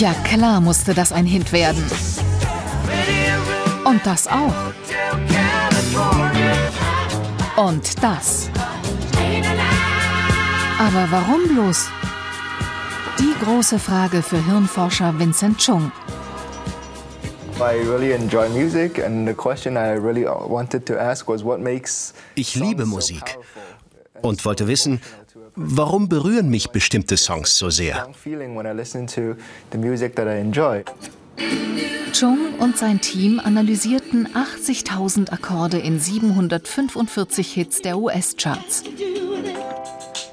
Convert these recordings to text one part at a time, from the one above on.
Ja klar musste das ein Hit werden. Und das auch. Und das. Aber warum bloß? Die große Frage für Hirnforscher Vincent Chung. Ich liebe Musik und wollte wissen, warum berühren mich bestimmte Songs so sehr? Chung und sein Team analysierten 80.000 Akkorde in 745 Hits der US-Charts.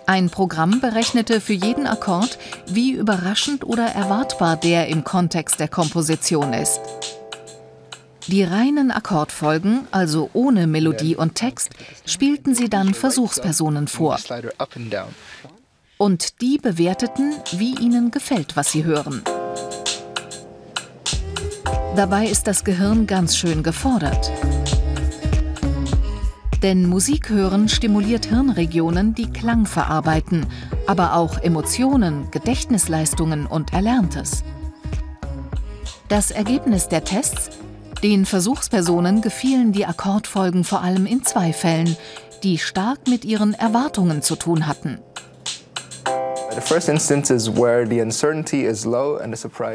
Ein Programm berechnete für jeden Akkord, wie überraschend oder erwartbar der im Kontext der Komposition ist. Die reinen Akkordfolgen, also ohne Melodie und Text, spielten sie dann Versuchspersonen vor. Und die bewerteten, wie ihnen gefällt, was sie hören. Dabei ist das Gehirn ganz schön gefordert. Denn Musik hören stimuliert Hirnregionen, die Klang verarbeiten, aber auch Emotionen, Gedächtnisleistungen und Erlerntes. Das Ergebnis der Tests den Versuchspersonen gefielen die Akkordfolgen vor allem in zwei Fällen, die stark mit ihren Erwartungen zu tun hatten.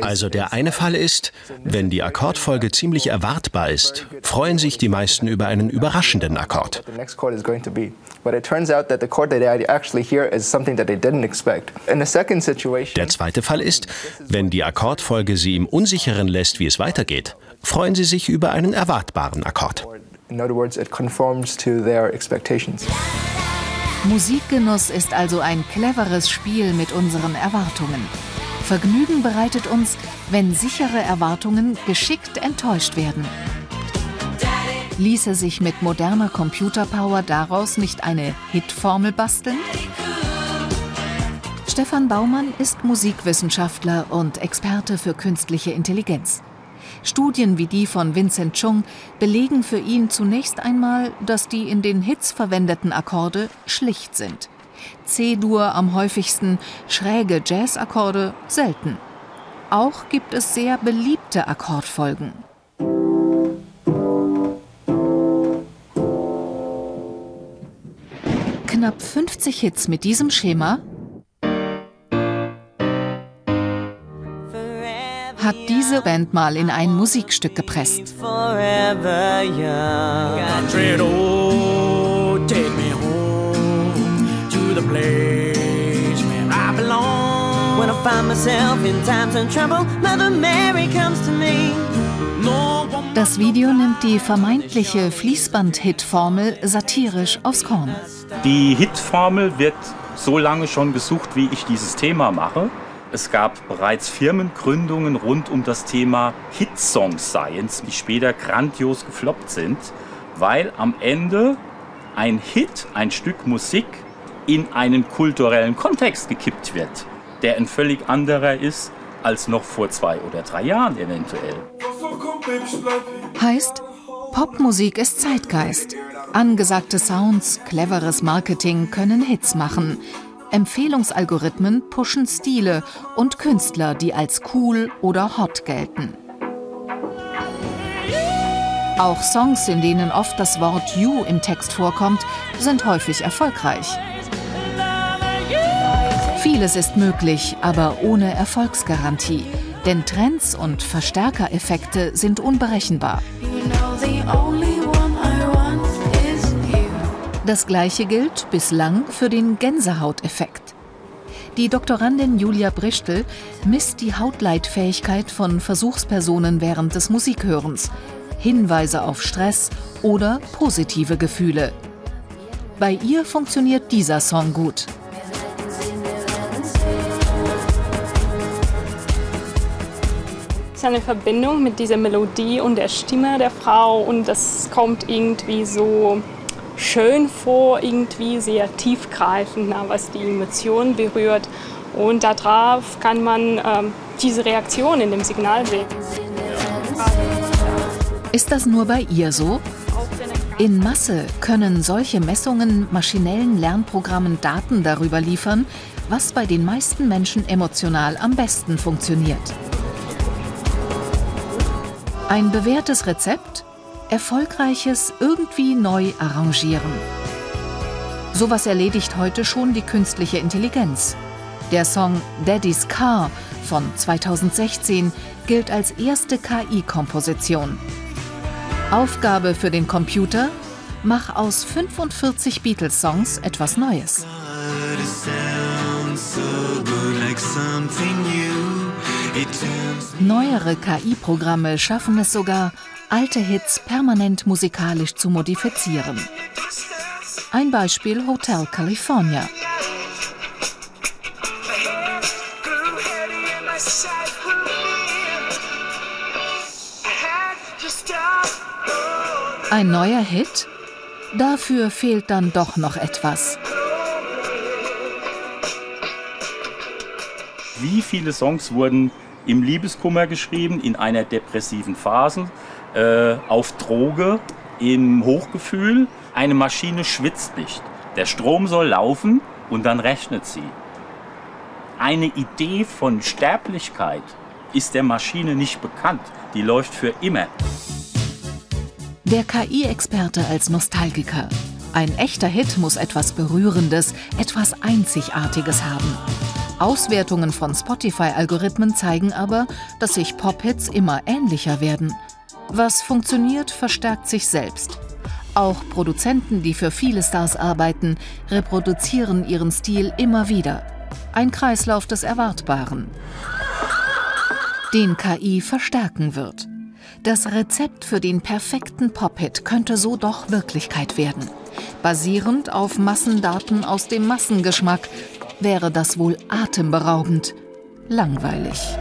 Also der eine Fall ist, wenn die Akkordfolge ziemlich erwartbar ist, freuen sich die meisten über einen überraschenden Akkord. Der zweite Fall ist, wenn die Akkordfolge sie im Unsicheren lässt, wie es weitergeht, freuen sie sich über einen erwartbaren Akkord. Musikgenuss ist also ein cleveres Spiel mit unseren Erwartungen. Vergnügen bereitet uns, wenn sichere Erwartungen geschickt enttäuscht werden. Ließe sich mit moderner Computerpower daraus nicht eine Hitformel basteln? Stefan Baumann ist Musikwissenschaftler und Experte für künstliche Intelligenz. Studien wie die von Vincent Chung belegen für ihn zunächst einmal, dass die in den Hits verwendeten Akkorde schlicht sind. C-Dur am häufigsten, schräge Jazzakkorde selten. Auch gibt es sehr beliebte Akkordfolgen. Knapp 50 Hits mit diesem Schema hat diese Band mal in ein Musikstück gepresst. Das Video nimmt die vermeintliche Fließband-Hit-Formel satirisch aufs Korn. Die Hit-Formel wird so lange schon gesucht, wie ich dieses Thema mache. Es gab bereits Firmengründungen rund um das Thema Hitsong Science, die später grandios gefloppt sind, weil am Ende ein Hit, ein Stück Musik in einen kulturellen Kontext gekippt wird, der ein völlig anderer ist als noch vor zwei oder drei Jahren eventuell. Heißt, Popmusik ist Zeitgeist. Angesagte Sounds, cleveres Marketing können Hits machen. Empfehlungsalgorithmen pushen Stile und Künstler, die als cool oder hot gelten. Auch Songs, in denen oft das Wort You im Text vorkommt, sind häufig erfolgreich. Vieles ist möglich, aber ohne Erfolgsgarantie. Denn Trends und Verstärkereffekte sind unberechenbar. Das gleiche gilt bislang für den Gänsehauteffekt. Die Doktorandin Julia Brichtel misst die Hautleitfähigkeit von Versuchspersonen während des Musikhörens, Hinweise auf Stress oder positive Gefühle. Bei ihr funktioniert dieser Song gut. Es ist eine Verbindung mit dieser Melodie und der Stimme der Frau und das kommt irgendwie so schön vor, irgendwie sehr tiefgreifend, was die Emotionen berührt. Und darauf kann man ähm, diese Reaktion in dem Signal sehen. Ist das nur bei ihr so? In Masse können solche Messungen maschinellen Lernprogrammen Daten darüber liefern, was bei den meisten Menschen emotional am besten funktioniert. Ein bewährtes Rezept? Erfolgreiches irgendwie neu arrangieren. Sowas erledigt heute schon die künstliche Intelligenz. Der Song Daddy's Car von 2016 gilt als erste KI-Komposition. Aufgabe für den Computer? Mach aus 45 Beatles-Songs etwas Neues. Neuere KI-Programme schaffen es sogar, alte Hits permanent musikalisch zu modifizieren. Ein Beispiel Hotel California. Ein neuer Hit? Dafür fehlt dann doch noch etwas. Wie viele Songs wurden im Liebeskummer geschrieben, in einer depressiven Phase, äh, auf Droge, im Hochgefühl? Eine Maschine schwitzt nicht. Der Strom soll laufen und dann rechnet sie. Eine Idee von Sterblichkeit ist der Maschine nicht bekannt. Die läuft für immer. Der KI-Experte als Nostalgiker. Ein echter Hit muss etwas Berührendes, etwas Einzigartiges haben. Auswertungen von Spotify-Algorithmen zeigen aber, dass sich Pop-Hits immer ähnlicher werden. Was funktioniert, verstärkt sich selbst. Auch Produzenten, die für viele Stars arbeiten, reproduzieren ihren Stil immer wieder. Ein Kreislauf des Erwartbaren, den KI verstärken wird. Das Rezept für den perfekten Pop-Hit könnte so doch Wirklichkeit werden. Basierend auf Massendaten aus dem Massengeschmack wäre das wohl atemberaubend langweilig.